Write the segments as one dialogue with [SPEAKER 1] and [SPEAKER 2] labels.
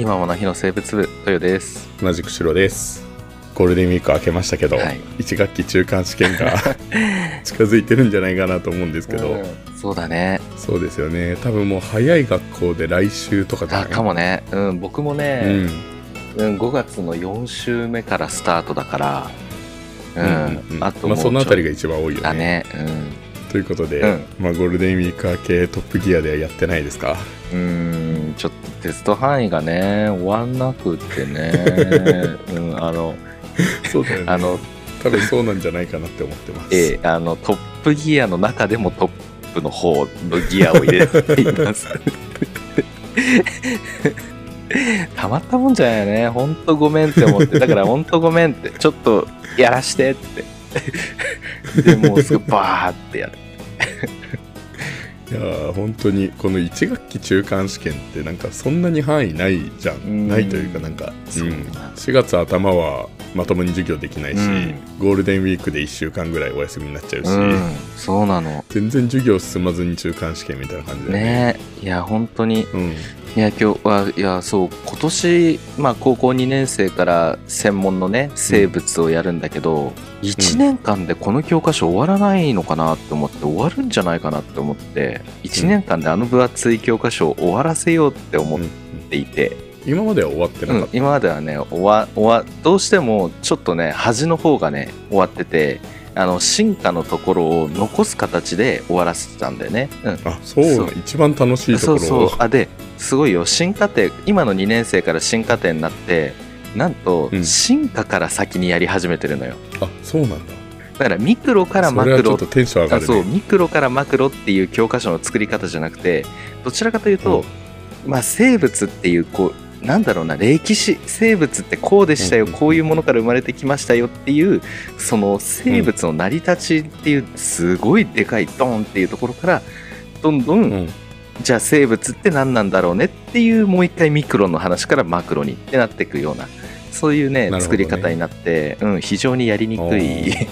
[SPEAKER 1] 今もの日の生物部豊です。
[SPEAKER 2] 同じく白です。ゴールデンウィーク明けましたけど、
[SPEAKER 1] はい。
[SPEAKER 2] 1学期中間試験が 近づいてるんじゃないかなと思うんですけど、
[SPEAKER 1] うんそうだね。
[SPEAKER 2] そうですよね。多分もう早い学校で来週とかじゃ
[SPEAKER 1] あ
[SPEAKER 2] ない？
[SPEAKER 1] かもね、うん、僕も
[SPEAKER 2] う
[SPEAKER 1] ね、
[SPEAKER 2] ん。
[SPEAKER 1] うん5月の4週目からスタートだからうん、
[SPEAKER 2] うんうんうん。
[SPEAKER 1] あと
[SPEAKER 2] まあ、そのあたり
[SPEAKER 1] が
[SPEAKER 2] が一番多いよね。
[SPEAKER 1] だね
[SPEAKER 2] ということで、
[SPEAKER 1] うん。
[SPEAKER 2] まあ、ゴールデンウィーク明けトップギアではやってないですか？
[SPEAKER 1] うん。うんちょっとテスト範囲がね終わんなくってね、うん、あの
[SPEAKER 2] そうだよね。
[SPEAKER 1] あの
[SPEAKER 2] 多分そうなんじゃないかなって思ってます、
[SPEAKER 1] ええあのトップギアの中でもトップの方のギアを入れています。たまったもんじゃないよね。ほんとごめんって思って。だからほんとごめんって。ちょっとやらしてって。でもうすぐバーってやる
[SPEAKER 2] いやー本当にこの1学期中間試験ってなんかそんなに範囲ないじゃん。
[SPEAKER 1] うん。
[SPEAKER 2] ないというかなんか、
[SPEAKER 1] そう
[SPEAKER 2] うん。4月頭はまともに授業できないし、
[SPEAKER 1] うん。
[SPEAKER 2] ゴールデンウィークで1週間ぐらいお休みになっちゃうし、
[SPEAKER 1] うん。そうなの。
[SPEAKER 2] 全然授業進まずに中間試験みたいな感じで
[SPEAKER 1] ね。いや本当に。
[SPEAKER 2] うん
[SPEAKER 1] いや今日はいやそう今年、まあ、高校2年生から専門のね生物をやるんだけど、1年間でこの教科書終わらないのかなって思って終わるんじゃないかなって思って1年間であの分厚い教科書を終わらせようって思っ
[SPEAKER 2] うん。
[SPEAKER 1] ていて、
[SPEAKER 2] 今までは終わってな
[SPEAKER 1] うん
[SPEAKER 2] かった、
[SPEAKER 1] 今まではね終わ終わどうしてもちょっとね端の方がね終わっててあの進化のところを残す形で終わらせてたんだよね。うん。
[SPEAKER 2] あそう。な
[SPEAKER 1] そう。
[SPEAKER 2] 一番楽しいところを。
[SPEAKER 1] そうそう。あですごいよ。進化点今の2年生から進化点になってなんと
[SPEAKER 2] うん。
[SPEAKER 1] 進化から先にやり始めてるのよ。
[SPEAKER 2] あそうなんだ。
[SPEAKER 1] だからミクロからマクロそうミクロからマクロっていう教科書の作り方じゃなくてどちらかというと、まあ生物っていうこうなんだろうな歴史生物ってこうでしたよ、
[SPEAKER 2] うん。うん
[SPEAKER 1] こういうものから生まれてきましたよっていうその生物の成り立ちっていうすごいでかいドンっていうところからどんどん、
[SPEAKER 2] うん
[SPEAKER 1] じゃあ生物って何なんだろうねっていうもう一回ミクロの話からマクロにってなっていくようなそういうね
[SPEAKER 2] ね。
[SPEAKER 1] 作り方になって、うん、非常にやりにくい。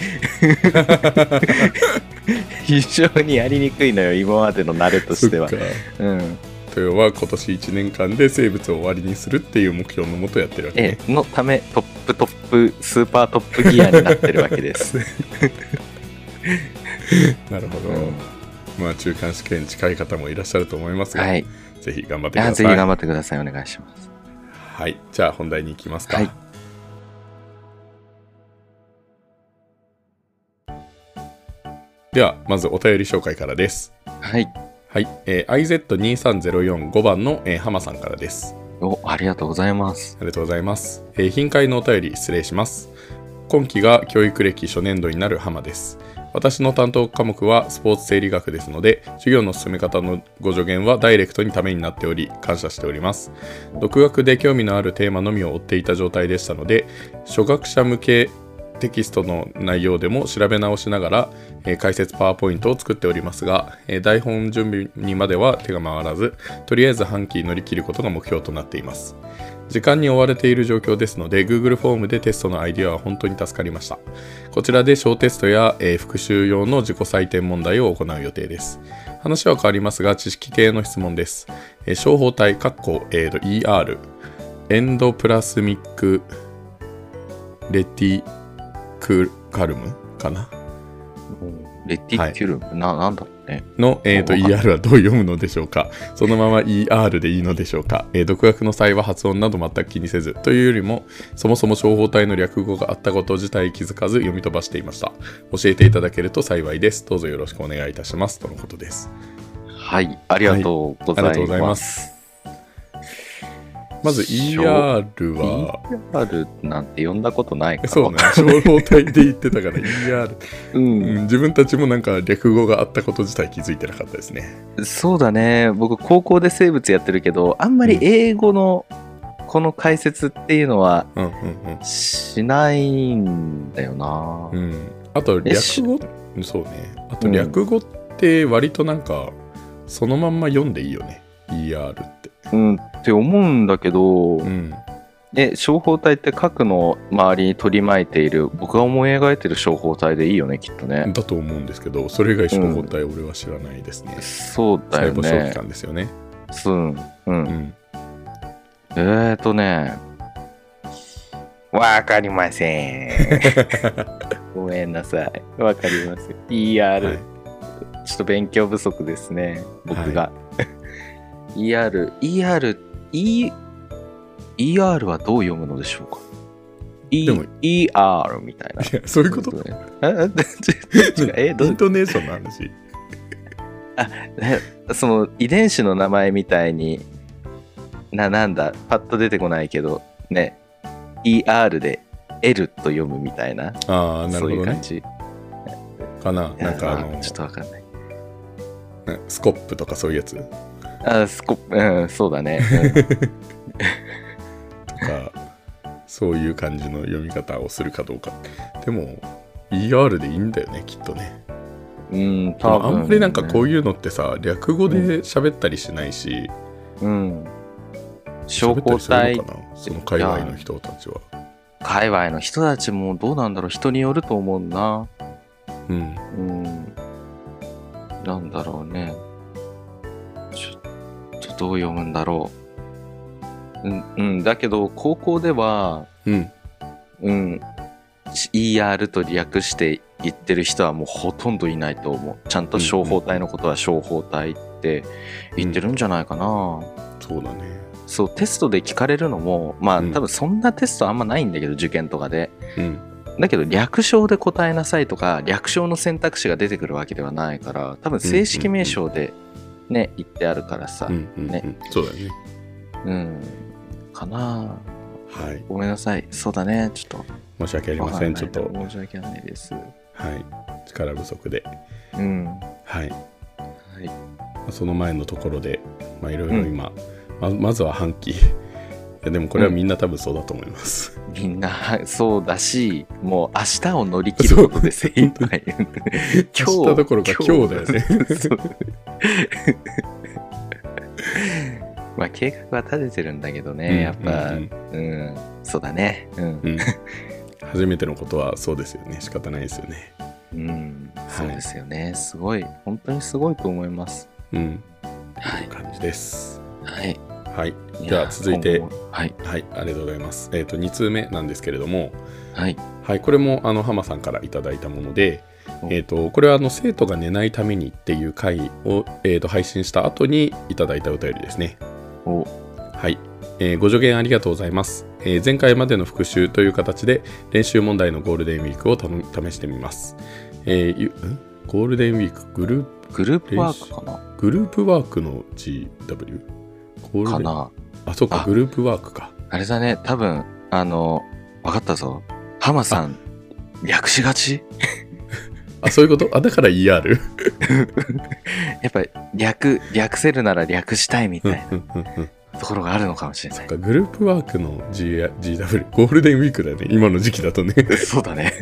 [SPEAKER 1] 非常にやりにくいのよ今までの慣れとしては。うん、
[SPEAKER 2] 豊は今年1年間で生物を終わりにするっていう目標のもとやってるわけね。
[SPEAKER 1] えのためトップトップスーパートップギアになってるわけです。
[SPEAKER 2] なるほど、
[SPEAKER 1] うん
[SPEAKER 2] まあ中間試験近い方もいらっしゃると思いますが、
[SPEAKER 1] はい、
[SPEAKER 2] ぜひ頑張ってくだ
[SPEAKER 1] あ
[SPEAKER 2] さい
[SPEAKER 1] ぜひ頑張ってくださいお願いします。
[SPEAKER 2] はいじゃあ本題に行きますか、
[SPEAKER 1] はい
[SPEAKER 2] ではまずお便り紹介からです
[SPEAKER 1] はい、
[SPEAKER 2] はい、えー、IZ23045 番の、えー、浜さんからです
[SPEAKER 1] おありがとうございます。
[SPEAKER 2] ありがとうございます。えー頻回のお便り失礼します。今期が教育歴初年度になる浜です。私の担当科目はスポーツ生理学ですので、授業の進め方のご助言はダイレクトにためになっており、感謝しております。独学で興味のあるテーマのみを追っていた状態でしたので、初学者向けテキストの内容でも調べ直しながら、えー解説パワーポイントを作っておりますが、えー台本準備にまでは手が回らず、とりあえず半期乗り切ることが目標となっています。時間に追われている状況ですので Google フォームでテストのアイディアは本当に助かりました。こちらで小テストや、えー復習用の自己採点問題を行う予定です。話は変わりますが知識系の質問です、えー小胞体括弧、えーと ER エンドプラスミックレティクルカルムかな？
[SPEAKER 1] レティキュルム、ななんだろう？ね。
[SPEAKER 2] の、えー、と ER はどう読むのでしょうか？そのまま ER でいいのでしょうか、えー独学の際は発音など全く気にせずというよりもそもそも小胞体の略語があったこと自体気づかず読み飛ばしていました。教えていただけると幸いです。どうぞよろしくお願いいたします。とのことです。
[SPEAKER 1] はい、ありがとうございます。
[SPEAKER 2] ありがとうございまず ER は。
[SPEAKER 1] ER なんて呼んだことないから。
[SPEAKER 2] そうね。小胞体で言ってたから ER、
[SPEAKER 1] う
[SPEAKER 2] うん。
[SPEAKER 1] ん。
[SPEAKER 2] 自分たちもなんか略語があったこと自体気づいてなかったですね。
[SPEAKER 1] そうだね。僕、高校で生物やってるけど、あんまり英語のこの解説っていうのはしないんだよな。
[SPEAKER 2] うん、うん、あと略語そうね。あと略語って割となんかそのまんま読んでいいよね。ER って
[SPEAKER 1] うん、って思うんだけど、
[SPEAKER 2] うん
[SPEAKER 1] え、小胞体って核の周りに取り巻いている、僕が思い描いてる小胞体でいいよね、きっとね。
[SPEAKER 2] だと思うんですけどそれ以外小胞体俺は知らないですね、
[SPEAKER 1] そうだよ
[SPEAKER 2] 細胞小器
[SPEAKER 1] ね。
[SPEAKER 2] 官ですよね
[SPEAKER 1] うん、う。
[SPEAKER 2] うんん
[SPEAKER 1] えーとね、わかりません。ごめんなさい。わかります。ER、
[SPEAKER 2] はい
[SPEAKER 1] ちょっと勉強不足ですね、僕が。ER、ER、E、ER はどう読むのでしょうか ?E
[SPEAKER 2] でも
[SPEAKER 1] ER みたいな。
[SPEAKER 2] いやそういうこと？
[SPEAKER 1] えどう？
[SPEAKER 2] イントネーションの話。
[SPEAKER 1] ねその遺伝子の名前みたいにななんだ？パッと出てこないけどね ER で L と読むみたいな？
[SPEAKER 2] ああ、なる
[SPEAKER 1] そう
[SPEAKER 2] ほどね。
[SPEAKER 1] いう感じ
[SPEAKER 2] かな？なんかあの
[SPEAKER 1] まちょっとわかんない
[SPEAKER 2] ねスコップとかそういうやつ？と
[SPEAKER 1] あスコうんそうだね、
[SPEAKER 2] か、そういう感じの読み方をするかどうか。でも、ER でいいんだよね、きっとね。
[SPEAKER 1] うん、うん、
[SPEAKER 2] でもあんまりなんかこう
[SPEAKER 1] い
[SPEAKER 2] いうのってさ、略語で喋ったりしないし、
[SPEAKER 1] うん、うん、小
[SPEAKER 2] 喋ったりする
[SPEAKER 1] 胞体
[SPEAKER 2] のかなその界隈の人たちは。
[SPEAKER 1] 界隈の人たちもどうなんだろう？人によると思うな
[SPEAKER 2] うん。
[SPEAKER 1] うんなんだろうねどう読むんだろううん、うん、だけど高校では
[SPEAKER 2] うん。
[SPEAKER 1] うん、ER と略して言ってる人はもうほとんどいないと思う。ちゃんと小胞体のことは小胞体って言ってるんじゃないかな。
[SPEAKER 2] そうだね。
[SPEAKER 1] そう、テストで聞かれるのも、まあ
[SPEAKER 2] うん
[SPEAKER 1] 多分そんなテストあんまないんだけど、受験とかで。
[SPEAKER 2] うん。
[SPEAKER 1] だけど略称で答えなさいとか、略称の選択肢が出てくるわけではないから、多分正式名称でね、言ってあるからさ
[SPEAKER 2] う。ん。うん。
[SPEAKER 1] ね
[SPEAKER 2] うんそうだよね。
[SPEAKER 1] うん。かな
[SPEAKER 2] はい。
[SPEAKER 1] ごめんなさい。そうだね。ちょっと。
[SPEAKER 2] 申し訳ありません。ちょっと、
[SPEAKER 1] 申し訳ないです。
[SPEAKER 2] はい。力不足で。
[SPEAKER 1] うん。
[SPEAKER 2] はい。
[SPEAKER 1] はい。
[SPEAKER 2] まあその前のところで、まあ、いろいろ今、ままずは半期。いやでもこれはみんな多分そうだと思います。
[SPEAKER 1] みんな そうだし、もう明日を乗り切ることで精一杯。今
[SPEAKER 2] 明日どころか今日だよね。
[SPEAKER 1] まあ計画は立ててるんだけどね、やっぱ、
[SPEAKER 2] うん
[SPEAKER 1] うん
[SPEAKER 2] うん
[SPEAKER 1] そうだね。うん。
[SPEAKER 2] うん初めてのことはそうですよね。仕方ないですよね。
[SPEAKER 1] うん、そうですよね。すごい、本当にすごいと思います。
[SPEAKER 2] うん。
[SPEAKER 1] はい。
[SPEAKER 2] 感じです。
[SPEAKER 1] はい。
[SPEAKER 2] はい。では続いて
[SPEAKER 1] はい。
[SPEAKER 2] はい、ありがとうございます。えっ、と、2通目なんですけれども、
[SPEAKER 1] はい。
[SPEAKER 2] はい、これもあの浜さんからいただいたもので、
[SPEAKER 1] お
[SPEAKER 2] えー、とこれはあの生徒が寝ないためにっていう回を、えー、と配信した後にいただいたお便りですね。
[SPEAKER 1] お、
[SPEAKER 2] はい、えーご助言ありがとうございます、えー前回までの復習という形で練習問題のゴールデンウィークを試してみます。えーゴールデンウィークグループ？
[SPEAKER 1] グループワークかな？
[SPEAKER 2] グループワークの GW?
[SPEAKER 1] かな
[SPEAKER 2] あ、そうか、
[SPEAKER 1] あ
[SPEAKER 2] グループワークか。
[SPEAKER 1] あれだね、多分、あの、わかったぞ。ハマさん、略しがち？
[SPEAKER 2] あ、そういうこと？あ、だから ER?
[SPEAKER 1] やっぱり略、略せるなら略したいみ
[SPEAKER 2] うん
[SPEAKER 1] たいなところがあるのかもしれない。
[SPEAKER 2] そっか、グループワークの G GW、ゴールデンウィークだね、今の時期だとね。
[SPEAKER 1] そうだね。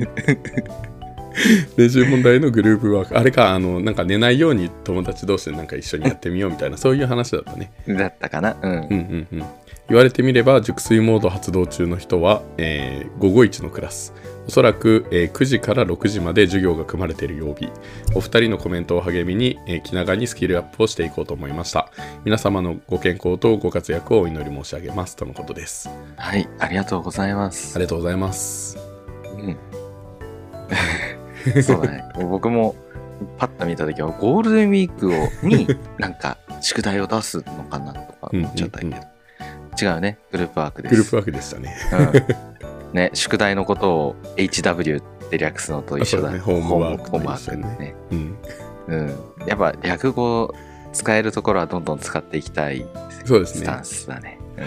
[SPEAKER 2] 練習問題のグループワーク。あれか、あの、なんか寝ないように友達同士でなんか一緒にやってみようみたいな、そういう話だったね。
[SPEAKER 1] だったかな。うん。
[SPEAKER 2] うんうんうん。言われてみれば、熟睡モード発動中の人は、えー午後1のクラス。おそらく、えー9時から6時まで授業が組まれている曜日。お二人のコメントを励みに、えー気長にスキルアップをしていこうと思いました。皆様のご健康とご活躍をお祈り申し上げます。とのことです。
[SPEAKER 1] はい、ありがとうございます。
[SPEAKER 2] ありがとうございます。
[SPEAKER 1] うん。そうだね。僕も、パッと見たときは、ゴールデンウィークをに、なんか、宿題を出すのかなとか思っちゃったけど。
[SPEAKER 2] うん
[SPEAKER 1] 違うね。グループワークです。
[SPEAKER 2] グループワークでしたね。
[SPEAKER 1] うん、ね、宿題のことを HW って略すのと一緒だ
[SPEAKER 2] ねホームワーク
[SPEAKER 1] ホームワーク
[SPEAKER 2] ね
[SPEAKER 1] ね。
[SPEAKER 2] うん。
[SPEAKER 1] うん。やっぱ略語使えるところはどんどん使っていきたい
[SPEAKER 2] そうですね。
[SPEAKER 1] スタ
[SPEAKER 2] は
[SPEAKER 1] ンスだね。うん
[SPEAKER 2] い。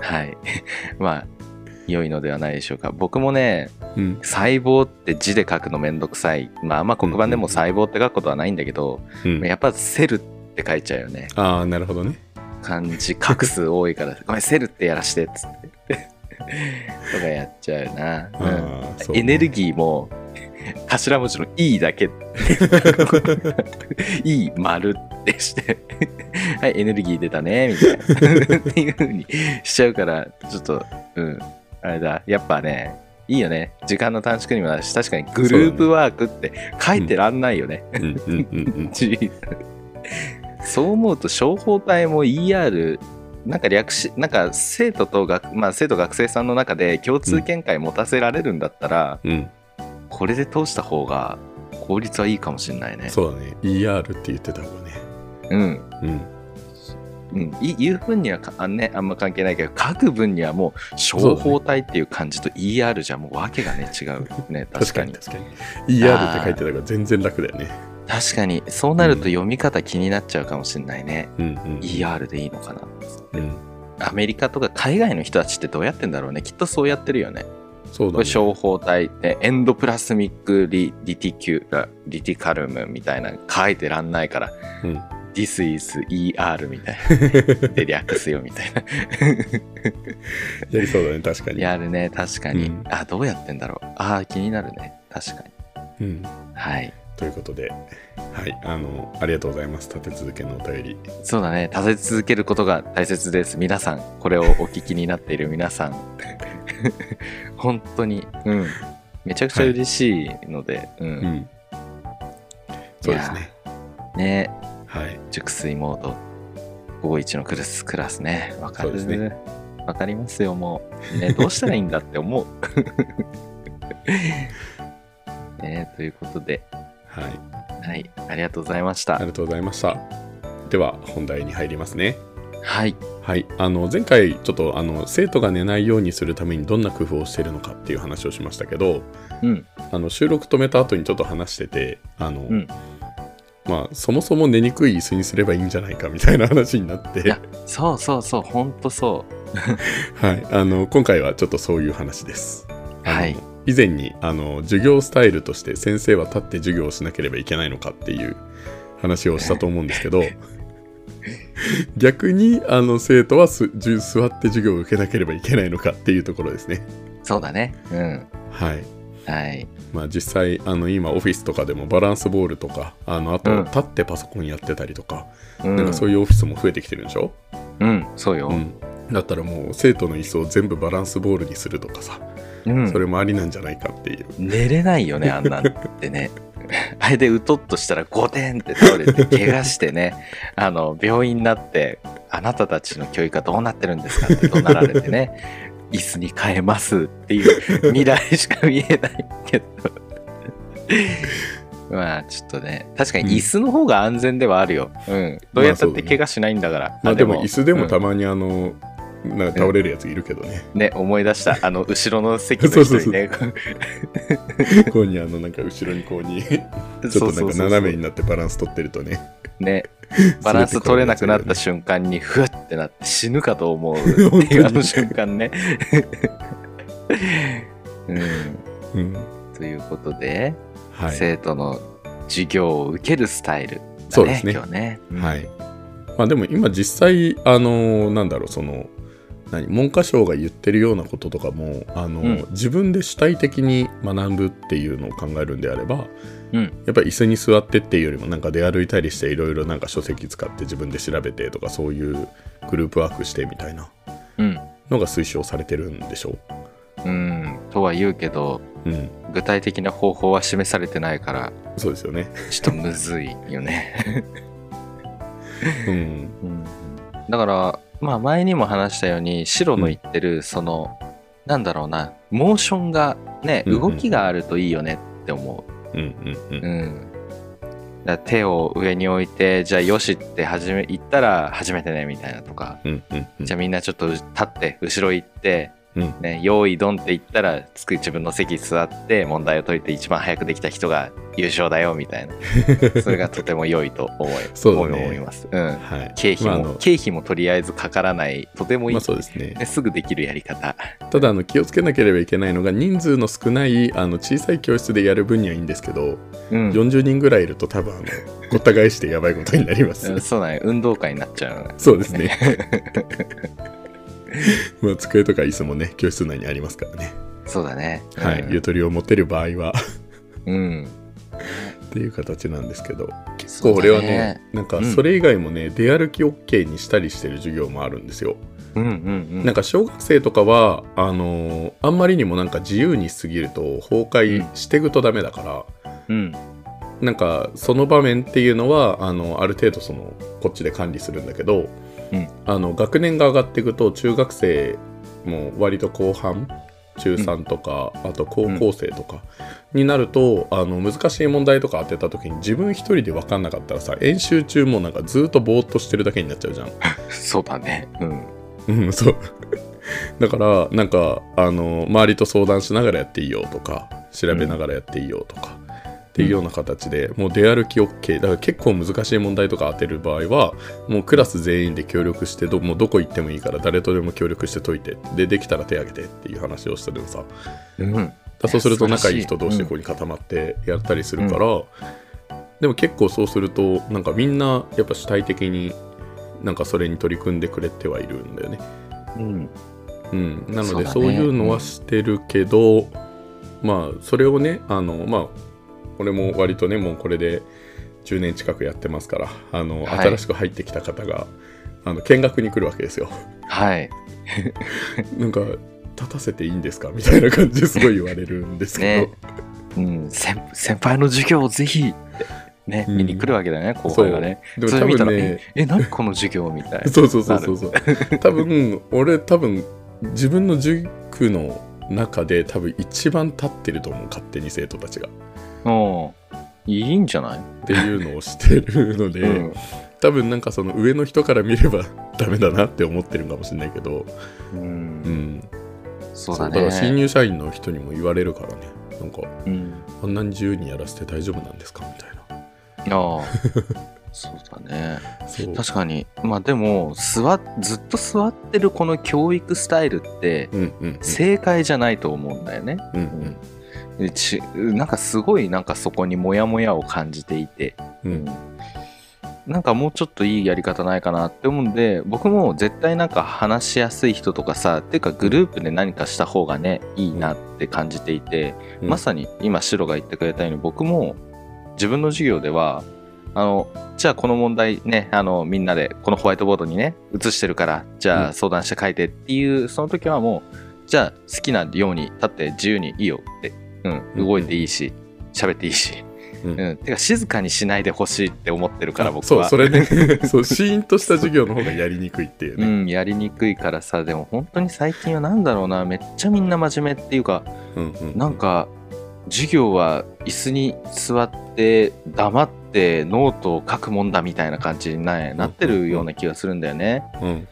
[SPEAKER 1] はい。まあ、良いのではないでしょうか。僕もね、
[SPEAKER 2] うん。
[SPEAKER 1] 細胞って字で書くのめんどくさい。まあ、あんま黒板でも細胞って書くことはないんだけど、
[SPEAKER 2] うん、
[SPEAKER 1] やっぱセルって書いちゃうよね。
[SPEAKER 2] ああ、なるほどね。
[SPEAKER 1] 漢字画数多いから、ごめん、セルってやらしてっつって。とかやっちゃうな。
[SPEAKER 2] う
[SPEAKER 1] エネルギーも頭文字の E だけ E 丸ってしてはいエネルギー出たねみたいなっていう風にしちゃうからちょっとうんあれだ。やっぱねいいよね。時間の短縮にもなるし確かにグループワークって書いてらんないよね、そう思うと小胞体も ER なんか略しなんか生徒と学、まあ、生徒学生さんの中で共通見解持たせられるんだったら、
[SPEAKER 2] うん。
[SPEAKER 1] これで通した方が効率はいいかもしれないね。
[SPEAKER 2] そうだね。ER って言ってた方がね。
[SPEAKER 1] うん。
[SPEAKER 2] うん
[SPEAKER 1] うん、い言う分にはかあ,、ね、あんま関係ないけど書く分にはもう小法体っていう感じと ER じゃもう訳がね違うね確かに
[SPEAKER 2] 確かに。ER って書いてたから全然楽だよね
[SPEAKER 1] 確かにそうなると読み方気になっちゃうかもしれないね、
[SPEAKER 2] うんうん
[SPEAKER 1] ER でいいのかな
[SPEAKER 2] うん。
[SPEAKER 1] アメリカとか海外の人たちってどうやってんだろうね。きっとそうやってるよね。
[SPEAKER 2] そうだね。
[SPEAKER 1] 小法体でエンドプラスミックリリティキュラリティカルムみたいなの書いてらんないから。
[SPEAKER 2] うん
[SPEAKER 1] This is ER みたいな。で略すよみたいな。
[SPEAKER 2] やりそうだね確かに。
[SPEAKER 1] やるね確かに、
[SPEAKER 2] うん。
[SPEAKER 1] あどうやってんだろう。あー気になるね。確かに。
[SPEAKER 2] うん。
[SPEAKER 1] はい。
[SPEAKER 2] ということではい。あのありがとうございます立て続けのお便り。
[SPEAKER 1] そうだね。立て続けることが大切です。皆さんこれをお聞きになっている皆さん。本当に。うん。めちゃくちゃ嬉しいので、うん、
[SPEAKER 2] うん。そうですね。
[SPEAKER 1] ね
[SPEAKER 2] はい。
[SPEAKER 1] 熟睡モード。午後一のクラスクラスね。わかる。
[SPEAKER 2] ですね。
[SPEAKER 1] わかりますよもう。ねどうしたらいいんだって思う。ね ということで。
[SPEAKER 2] はい。
[SPEAKER 1] はい。ありがとうございました。
[SPEAKER 2] ありがとうございました。では本題に入りますね。
[SPEAKER 1] はい。
[SPEAKER 2] はい、あの前回ちょっとあの生徒が寝ないようにするためにどんな工夫をしているのかっていう話をしましたけど
[SPEAKER 1] うん。
[SPEAKER 2] あの収録止めた後にちょっと話しててあの、
[SPEAKER 1] うん
[SPEAKER 2] まあそもそも寝にくい椅子にすればいいんじゃないかみたいな話になって。
[SPEAKER 1] いやそうそうそうほんとそ
[SPEAKER 2] はい、あの今回はちょっとそういう話です。
[SPEAKER 1] はい。
[SPEAKER 2] 以前にあの授業スタイルとして先生は立って授業をしなければいけないのかっていう話をしたと思うんですけど 逆にあの生徒はす座って授業を受けなければいけないのかっていうところですね。
[SPEAKER 1] うそうだね。うん。
[SPEAKER 2] はい
[SPEAKER 1] はい。
[SPEAKER 2] まあ、実際あの今オフィスとかでもバランスボールとかあのあと
[SPEAKER 1] うん。
[SPEAKER 2] 立ってパソコンやってたりとか、
[SPEAKER 1] うん。
[SPEAKER 2] なんかそういうオフィスも増えてきてるんでしょ、
[SPEAKER 1] うんそうよ、
[SPEAKER 2] うん、だったらもう生徒の椅子を全部バランスボールにするとかさ、
[SPEAKER 1] うん。
[SPEAKER 2] それもありなんじゃないかっていう。
[SPEAKER 1] 寝れないよねあんなんってね。あれでうとっとしたらゴテンって倒れて怪我してねあの病院になってあなたたちの教育はどうなってるんですかって怒鳴られてね椅子に変えますっていう 未来しか見えないけど。まあちょっとね確かに椅子の方が安全ではあるよ、うん、どうやったって怪我しないんだから、
[SPEAKER 2] まあでも椅子でも
[SPEAKER 1] うん。
[SPEAKER 2] たまにあの、なんか倒れるやついるけどね、
[SPEAKER 1] ね思い出した あの後ろの席の人にね。
[SPEAKER 2] こうにあのなんか後ろにこうにちょっとなんか斜めになってバランス取ってるとね。
[SPEAKER 1] ね、バランス取れなくなった瞬間にふわってなって死ぬかと思う。っていうあの瞬間ね。うん、
[SPEAKER 2] うん。
[SPEAKER 1] ということで、
[SPEAKER 2] はい。
[SPEAKER 1] 生徒の授業を受けるスタイル、だね、
[SPEAKER 2] そうですね。
[SPEAKER 1] 今日ね。うん。
[SPEAKER 2] はい。まあでも今実際あのなんだろうその何文科省が言ってるようなこととかもあの、
[SPEAKER 1] うん。
[SPEAKER 2] 自分で主体的に学ぶっていうのを考えるんであれば、
[SPEAKER 1] うん。
[SPEAKER 2] やっぱり椅子に座ってっていうよりもなんか出歩いたりしていろいろなんか書籍使って自分で調べてとかそういうグループワークしてみたいな
[SPEAKER 1] うん。
[SPEAKER 2] のが推奨されてるんでしょ？
[SPEAKER 1] うん、とは言うけど、
[SPEAKER 2] う。うん、
[SPEAKER 1] 具体的な方法は示されてないから、
[SPEAKER 2] そうですよね。
[SPEAKER 1] ちょっとむずいよね。
[SPEAKER 2] うん、
[SPEAKER 1] うん。だから、まあ前にも話したように、白の言ってる、その、なんだろうな、モーションがね、
[SPEAKER 2] うんうん。
[SPEAKER 1] 動きがあるといいよねって思
[SPEAKER 2] うん、うん、う
[SPEAKER 1] う。
[SPEAKER 2] ん。
[SPEAKER 1] うん。だ手を上に置いて、じゃあよしって始め、言ったら初めてね、みたいなとか、
[SPEAKER 2] うん、うん、うん。
[SPEAKER 1] じゃあみんなちょっと立って、後ろ行って、
[SPEAKER 2] うん
[SPEAKER 1] ね、用意ドンって言ったら、つく自分の席座って、問題を解いて一番早くできた人が優勝だよ、みたいな。それがとても良いと思い
[SPEAKER 2] そうだね
[SPEAKER 1] 思います。うん。
[SPEAKER 2] はい。
[SPEAKER 1] 経費も、
[SPEAKER 2] まあ
[SPEAKER 1] 経費もとりあえずかからない、とてもいい、
[SPEAKER 2] まあそうですね。
[SPEAKER 1] ねすぐできるやり方。
[SPEAKER 2] ただあの気をつけなければいけないのが人数の少ないあの小さい教室でやる分にはいいんですけど、
[SPEAKER 1] うん。
[SPEAKER 2] 40人ぐらいいると多分あの ごった返してやばいことになります
[SPEAKER 1] うん。そうだね。運動会になっちゃう。
[SPEAKER 2] そうですね。まあ机とか椅子もね教室内にありますからね。
[SPEAKER 1] そうだね。
[SPEAKER 2] はい、
[SPEAKER 1] うん
[SPEAKER 2] ゆとりを持てる場合は
[SPEAKER 1] うん。
[SPEAKER 2] っていう形なんですけど結構俺はねなんかそれ以外もね、出歩き OK にしたりしてる授業もあるんですよ。
[SPEAKER 1] うんうんうん。
[SPEAKER 2] なんか小学生とかはあのーあんまりにもなんか自由にしすぎると崩壊していくとダメだから、
[SPEAKER 1] うん。
[SPEAKER 2] なんかその場面っていうのはあのある程度そのこっちで管理するんだけど、
[SPEAKER 1] うん
[SPEAKER 2] あの学年が上がっていくと中学生も割と後半中3とか、あと高校生とかになると、あの難しい問題とか当てた時に自分一人で分かんなかったらさ演習中もなんかずっとぼーっとしてるだけになっちゃうじゃん。
[SPEAKER 1] そうだね。うん。
[SPEAKER 2] うん、そう。だから、なんか、あの、周りと相談しながらやっていいよとか、調べながらやっていいよとか、っていうような形で、もう出歩き OK。だから結構難しい問題とか当てる場合は、もうクラス全員で協力してど、もうどこ行ってもいいから誰とでも協力して解いて、で、できたら手挙げてっていう話をしてるのさ。
[SPEAKER 1] うん。
[SPEAKER 2] だそうすると仲いい人同士で
[SPEAKER 1] うん
[SPEAKER 2] ここに固まってやったりするから、でも結構そうするとなんかみんなやっぱ主体的になんかそれに取り組んでくれてはいるんだよね。
[SPEAKER 1] うん。
[SPEAKER 2] うん、なのでそういうのはしてるけど、まあそれをねあのまあ俺も割とねもうこれで10年近くやってますからあの、
[SPEAKER 1] はい
[SPEAKER 2] 新しく入ってきた方があの見学に来るわけですよ。
[SPEAKER 1] はい。
[SPEAKER 2] なんか立たせていいんですかみたいな感じですごい言われるんですけど、
[SPEAKER 1] ねうん。先先輩の授業をぜひ、ね、
[SPEAKER 2] うん
[SPEAKER 1] 見に来るわけだよね、後輩がね。
[SPEAKER 2] でも多分ね
[SPEAKER 1] え、え、何この授業みたいな。
[SPEAKER 2] そうそうそうそうそう多分俺多分自分の塾の中で多分一番立ってると思う勝手に生徒たちが。
[SPEAKER 1] うん。いいんじゃない？
[SPEAKER 2] っていうのをしてるので、
[SPEAKER 1] うん。
[SPEAKER 2] 多分なんかその上の人から見れば ダメだなって思ってるかもしれないけど、
[SPEAKER 1] う。
[SPEAKER 2] うんん、
[SPEAKER 1] そうだ
[SPEAKER 2] だから新
[SPEAKER 1] ね。
[SPEAKER 2] 入社員の人にも言われるからねなんか
[SPEAKER 1] うん。
[SPEAKER 2] あんなに自由にやらせて大丈夫なんですか？みたいな
[SPEAKER 1] ああ。そうだね。確かに。まあでも、座っずっと座ってるこの教育スタイルって、
[SPEAKER 2] うんうん
[SPEAKER 1] 正解じゃないと思うんだよね。
[SPEAKER 2] うんうん
[SPEAKER 1] でちなんかすごいなんかそこにモヤモヤを感じていて、
[SPEAKER 2] うん。
[SPEAKER 1] うん。なんかもうちょっといいやり方ないかなって思うんで僕も絶対なんか話しやすい人とかさっていうかグループで何かした方がねいいなって感じていて、
[SPEAKER 2] うん。
[SPEAKER 1] まさに今シロが言ってくれたように僕も自分の授業ではあのじゃあこの問題ねあのみんなでこのホワイトボードにね写してるからじゃ
[SPEAKER 2] うん。
[SPEAKER 1] あ相談して書いてっていうその時はもうじゃあ好きなように立って自由にいいよって、うん、
[SPEAKER 2] うん
[SPEAKER 1] 動いていいし喋っていいし、
[SPEAKER 2] うん。
[SPEAKER 1] うん、てか静かにしないでほしいって思ってるから僕は。
[SPEAKER 2] そうそれね。そうシーンとした授業の方がやりにくいっていう
[SPEAKER 1] う
[SPEAKER 2] ね、
[SPEAKER 1] ん、やりにくいからさでも本当に最近はなんだろうな。めっちゃみんな真面目っていうか
[SPEAKER 2] うんうん
[SPEAKER 1] なんか授業は椅子に座って黙ってノートを書くもんだみたいな感じにななってるような気がするんだよね。
[SPEAKER 2] うん。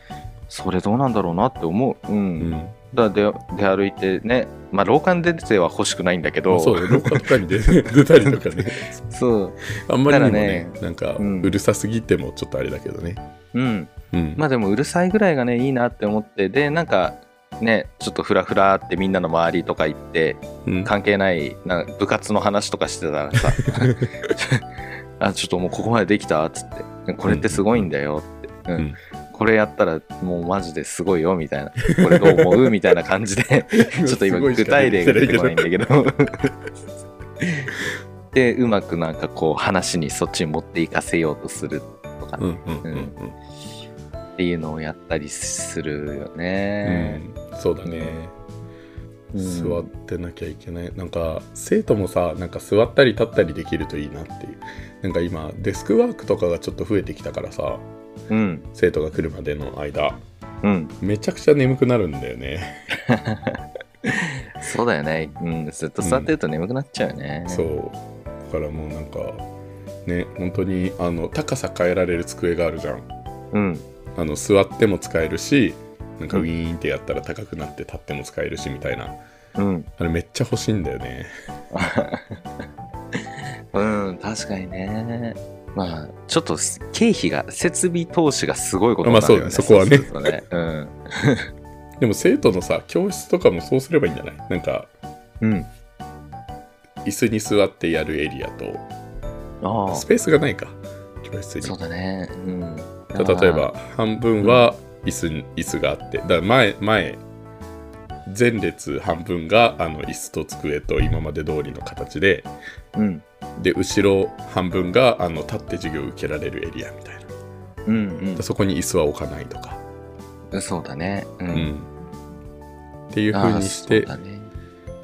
[SPEAKER 1] それどうなんだろうなって思う。うん。
[SPEAKER 2] うん
[SPEAKER 1] だから出出歩いてね、まあ廊下に出ては欲しくないんだけど、
[SPEAKER 2] そうだ廊下とかに出出たりとかね。
[SPEAKER 1] そう。
[SPEAKER 2] あんまりにもね
[SPEAKER 1] だ
[SPEAKER 2] なんか
[SPEAKER 1] う
[SPEAKER 2] るさすぎてもちょっとあれだけどね。
[SPEAKER 1] うん。
[SPEAKER 2] うん。
[SPEAKER 1] まあでもうるさいぐらいがね、いいなって思って、で、なんか、ね、ちょっとフラフラってみんなの周りとか行って、
[SPEAKER 2] うん。
[SPEAKER 1] 関係ないなんか部活の話とかしてたらさ あちょっともうここまでできたっつってこれってすごいんだよって、うん。
[SPEAKER 2] うん
[SPEAKER 1] これやったらもうマジですごいよみたいなこれどう思うみたいな感じで ちょっと今具体例が出てこないんだけど。でうまくなんかこう話にそっちに持っていかせようとするとか、
[SPEAKER 2] うんうんうんうん。
[SPEAKER 1] っていうのをやったりするよね、
[SPEAKER 2] うんそうだね、
[SPEAKER 1] うん
[SPEAKER 2] 座ってなきゃいけない。なんか生徒もさなんか座ったり立ったりできるといいなっていう。なんか今デスクワークとかがちょっと増えてきたからさ
[SPEAKER 1] うん。
[SPEAKER 2] 生徒が来るまでの間
[SPEAKER 1] うん。
[SPEAKER 2] めちゃくちゃ眠くなるんだよね、
[SPEAKER 1] そうだよね、うん、ずっと座ってると眠くなっちゃうよね、
[SPEAKER 2] そう。だからもうなんかね本当にあの高さ変えられる机があるじゃん。
[SPEAKER 1] うん。
[SPEAKER 2] あの座っても使えるしなんかウィーンってやったら高くなって立っても使えるしみたいな。
[SPEAKER 1] うん。
[SPEAKER 2] あれめっちゃ欲しいんだよね。
[SPEAKER 1] うん、確かにね。まあ、ちょっと経費が、設備投資がすごいことになるよね。
[SPEAKER 2] まあそうそこはね
[SPEAKER 1] ね。うん。
[SPEAKER 2] でも生徒のさ教室とかもそうすればいいんじゃない？なんか
[SPEAKER 1] うん。
[SPEAKER 2] 椅子に座ってやるエリアと
[SPEAKER 1] ああ、
[SPEAKER 2] スペースがないか教室に
[SPEAKER 1] そうだね。うん。
[SPEAKER 2] 例えば半分は椅子に椅子があってだから前前前列半分があの椅子と机と今まで通りの形で
[SPEAKER 1] うん。
[SPEAKER 2] で後ろ半分があの立って授業を受けられるエリアみたいな。
[SPEAKER 1] うん
[SPEAKER 2] でそこに椅子は置かないとか、
[SPEAKER 1] うん。そうだね。う。
[SPEAKER 2] うん。んっていう風にして
[SPEAKER 1] ね。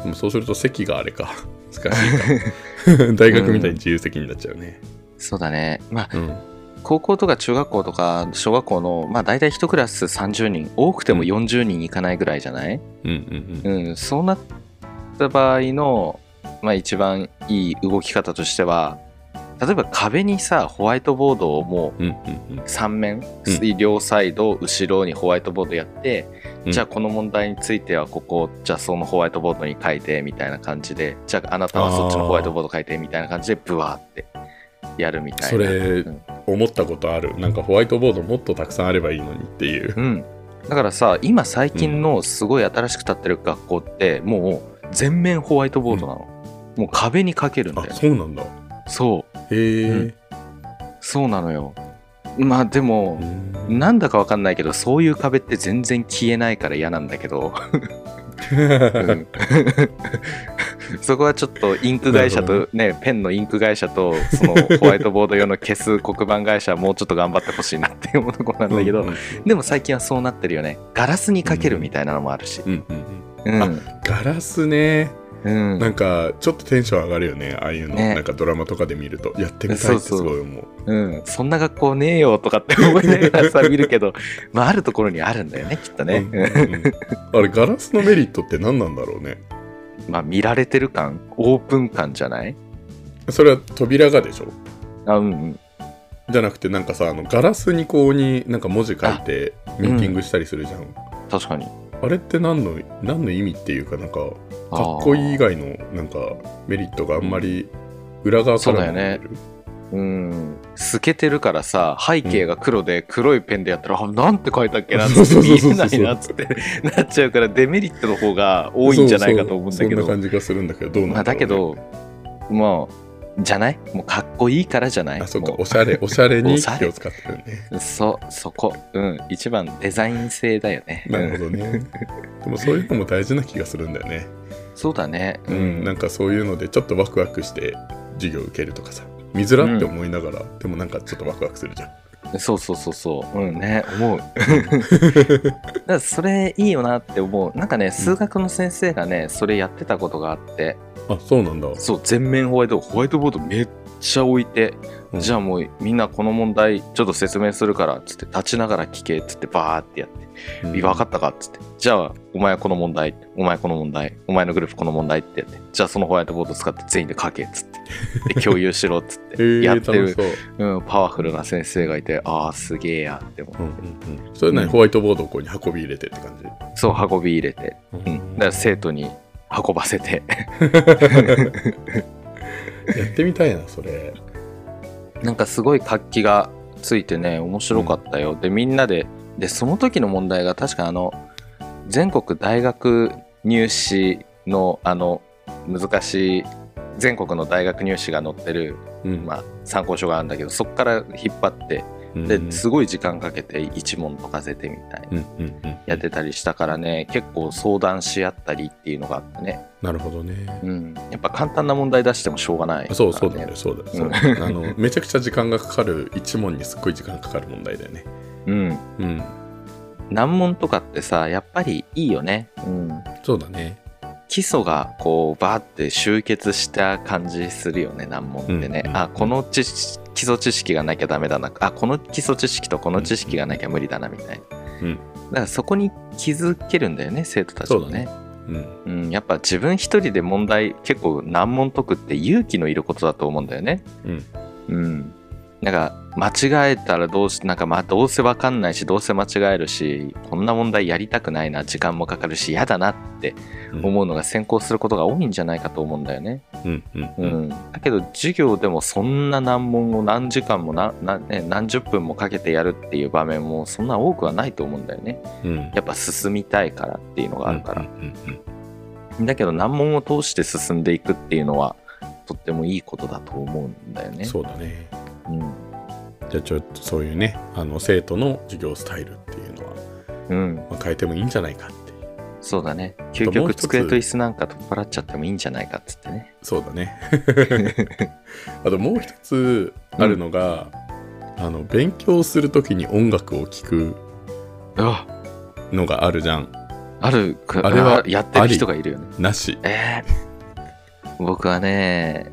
[SPEAKER 2] でもそうすると席があれか。難しいか。大学みたいに自由席になっちゃうね。
[SPEAKER 1] そうだね。まあ、
[SPEAKER 2] うん。
[SPEAKER 1] 高校とか中学校とか小学校のまあ大体1クラス30人。多くても40人いかないぐらいじゃない、
[SPEAKER 2] うんうん。
[SPEAKER 1] うん、そうなった場合の、まあ、一番いい動き方としては例えば壁にさホワイトボードをもう
[SPEAKER 2] うんうんうん。
[SPEAKER 1] 3面、
[SPEAKER 2] う
[SPEAKER 1] 両サイド後ろにホワイトボードやって、
[SPEAKER 2] うん。
[SPEAKER 1] じゃあこの問題についてはここじゃあそのホワイトボードに書いてみたいな感じでじゃああなたはそっちのホワイトボード書いてみたいな感じでブワーってやるみたいな。
[SPEAKER 2] それ
[SPEAKER 1] うん。
[SPEAKER 2] 思ったことある？なんかホワイトボードもっとたくさんあればいいのにっていう。
[SPEAKER 1] うん、だからさ今最近のすごい新しく建ってる学校ってもう全面ホワイトボードなの、もう壁にかけるんだ
[SPEAKER 2] あ
[SPEAKER 1] よ
[SPEAKER 2] そうなんだ。
[SPEAKER 1] そう。
[SPEAKER 2] へえ、
[SPEAKER 1] うん。そうなのよ。まあでも
[SPEAKER 2] うん。
[SPEAKER 1] なんだかわかんないけどそういう壁って全然消えないから嫌なんだけど、うん。そこはちょっとインク会社とね。ペンのインク会社とそのホワイトボード用の消す黒板会社はもうちょっと頑張ってほしいなって思うところなんだけど、
[SPEAKER 2] うんうん
[SPEAKER 1] でも最近はそうなってるよね。ガラスにかけるみたいなのもあるし、
[SPEAKER 2] うんうんうん。
[SPEAKER 1] うん。
[SPEAKER 2] ガラスね
[SPEAKER 1] うん。
[SPEAKER 2] なんかちょっとテンション上がるよねああいうの、
[SPEAKER 1] ね。
[SPEAKER 2] なんかドラマとかで見ると。やってみたいってすごい思う。
[SPEAKER 1] うん、そんな学校ねえよとかって思いながらさ見るけど、まあ、あるところにあるんだよねきっとね、
[SPEAKER 2] うんうんうん。あれガラスのメリットって何なんだろうね。
[SPEAKER 1] まあ見られてる感オープン感じゃない？
[SPEAKER 2] それは扉がでしょ？
[SPEAKER 1] あうんうん。
[SPEAKER 2] じゃなくてなんかさあのガラスにこうになんか文字書いてミーティングしたりするじゃん、
[SPEAKER 1] 確かに
[SPEAKER 2] あれって何の何の意味っていうかなんかかっこいい以外のなんかメリットがあんまり裏側からも見える。
[SPEAKER 1] うん。透けてるからさ背景が黒で黒いペンでやったら、あなんて書いたっけなって見えないなっつって。なっちゃうからデメリットの方が多いんじゃないかと思うんだけ
[SPEAKER 2] そうそんな
[SPEAKER 1] ど
[SPEAKER 2] 感じがするんだけどどうなん
[SPEAKER 1] まあ、
[SPEAKER 2] だろう、ね、
[SPEAKER 1] だけどまあじゃない？もうかっこいいからじゃない？
[SPEAKER 2] あそうか。おしゃれ おしゃれに気を使ってるね。
[SPEAKER 1] そうそこ。うん。一番デザイン性だよね。
[SPEAKER 2] なるほ
[SPEAKER 1] うん
[SPEAKER 2] どね。でもそういうのも大事な気がするんだよね。
[SPEAKER 1] そうだね。
[SPEAKER 2] うん、なんかそういうのでちょっとワクワクして授業受けるとかさ。見づらって思いながら、でもなんかちょっとワクワクするじゃん。
[SPEAKER 1] そうそうそうそう。うん。ね。思う。だからそれいいよなって思う。なんかね数学の先生がねそれやってたことがあって
[SPEAKER 2] あそうなんだ
[SPEAKER 1] そう全面ホワイトホワイトボードめっちゃ置いて、
[SPEAKER 2] うん
[SPEAKER 1] じゃあもうみんなこの問題ちょっと説明するからっつって立ちながら聞けっつってバーってやって
[SPEAKER 2] うん
[SPEAKER 1] 分かったかっつって。じゃあ、お前はこの問題、お前この問題、お前のグループこの問題ってやって。じゃあそのホワイトボード使って全員で書けっつって。で、共有しろっつっ
[SPEAKER 2] へ
[SPEAKER 1] て。
[SPEAKER 2] え
[SPEAKER 1] やってる、
[SPEAKER 2] 楽しそう、
[SPEAKER 1] うん、パワフルな先生がいて、ああ、すげえやって思
[SPEAKER 2] うん
[SPEAKER 1] って。
[SPEAKER 2] うんうん、それなに、
[SPEAKER 1] うん
[SPEAKER 2] ホワイトボードをここに運び入れてって感じ、
[SPEAKER 1] そう、運び入れて。
[SPEAKER 2] う
[SPEAKER 1] うん。だから生徒に運ばせて。
[SPEAKER 2] やってみたいなそれ
[SPEAKER 1] なんかすごい活気がついてね、面白かったよ。で、みんなで、で、その時の問題が確かあの、全国大学入試のあの、難しい、全国の大学入試が載ってる、
[SPEAKER 2] うん
[SPEAKER 1] まあ、参考書があるんだけど、そこから引っ張って、
[SPEAKER 2] うん
[SPEAKER 1] ですごい時間かけて一問解かせてみたい
[SPEAKER 2] うんうんうん
[SPEAKER 1] やってたりしたからね、結構相談し合ったりっていうのがあってね。
[SPEAKER 2] なるほどね、
[SPEAKER 1] うん。やっぱ簡単な問題出してもしょうがないね、
[SPEAKER 2] そうそうだよそうだよ、そうだよ。あのめちゃくちゃ時間がかかる一問にすっごい時間かかる問題だよね。
[SPEAKER 1] うん。
[SPEAKER 2] うん。
[SPEAKER 1] 難問とかってさ、やっぱりいいよね。うん。
[SPEAKER 2] そうだね。
[SPEAKER 1] 基礎がこうバーって集結した感じするよね難問ってね、
[SPEAKER 2] うん。
[SPEAKER 1] あこの知識基礎知識がなきゃダメだな。あこの基礎知識とこの知識がなきゃ無理だなみたいな、
[SPEAKER 2] うん。
[SPEAKER 1] だからそこに気づけるんだよね生徒たちもね。
[SPEAKER 2] うん。
[SPEAKER 1] うん、やっぱ自分一人で問題結構難問解くって勇気のいることだと思うんだよね。
[SPEAKER 2] うん。
[SPEAKER 1] うんなんか間違えたらどうしなんかまあどうせわかんないしどうせ間違えるしこんな問題やりたくないな時間もかかるし嫌だなって思うのが先行することが多いんじゃないかと思うんだよね。
[SPEAKER 2] うんうん
[SPEAKER 1] う
[SPEAKER 2] うん
[SPEAKER 1] ん、だけど授業でもそんな難問を何時間もなな、ね、何十分もかけてやるっていう場面もそんな多くはないと思うんだよね。
[SPEAKER 2] うん
[SPEAKER 1] やっぱ進みたいからっていうのがあるから。
[SPEAKER 2] うんうんうん
[SPEAKER 1] だけど難問を通して進んでいくっていうのはとってもいいことだと思うんだよね。
[SPEAKER 2] そうだね
[SPEAKER 1] うん。
[SPEAKER 2] じゃあちょっとそういうねあの生徒の授業スタイルっていうのは、
[SPEAKER 1] うん、
[SPEAKER 2] まあ、変えてもいいんじゃないかって。
[SPEAKER 1] そうだね。究極机と椅子なんか取っ払っちゃってもいいんじゃないかっつってね。
[SPEAKER 2] そうだね。あともう一つあるのが、あの勉強するときに音楽を聴く
[SPEAKER 1] あ。
[SPEAKER 2] のがあるじゃん。
[SPEAKER 1] ある。く
[SPEAKER 2] あれは
[SPEAKER 1] やってる人がいるよね。
[SPEAKER 2] なし。
[SPEAKER 1] えー。僕はね、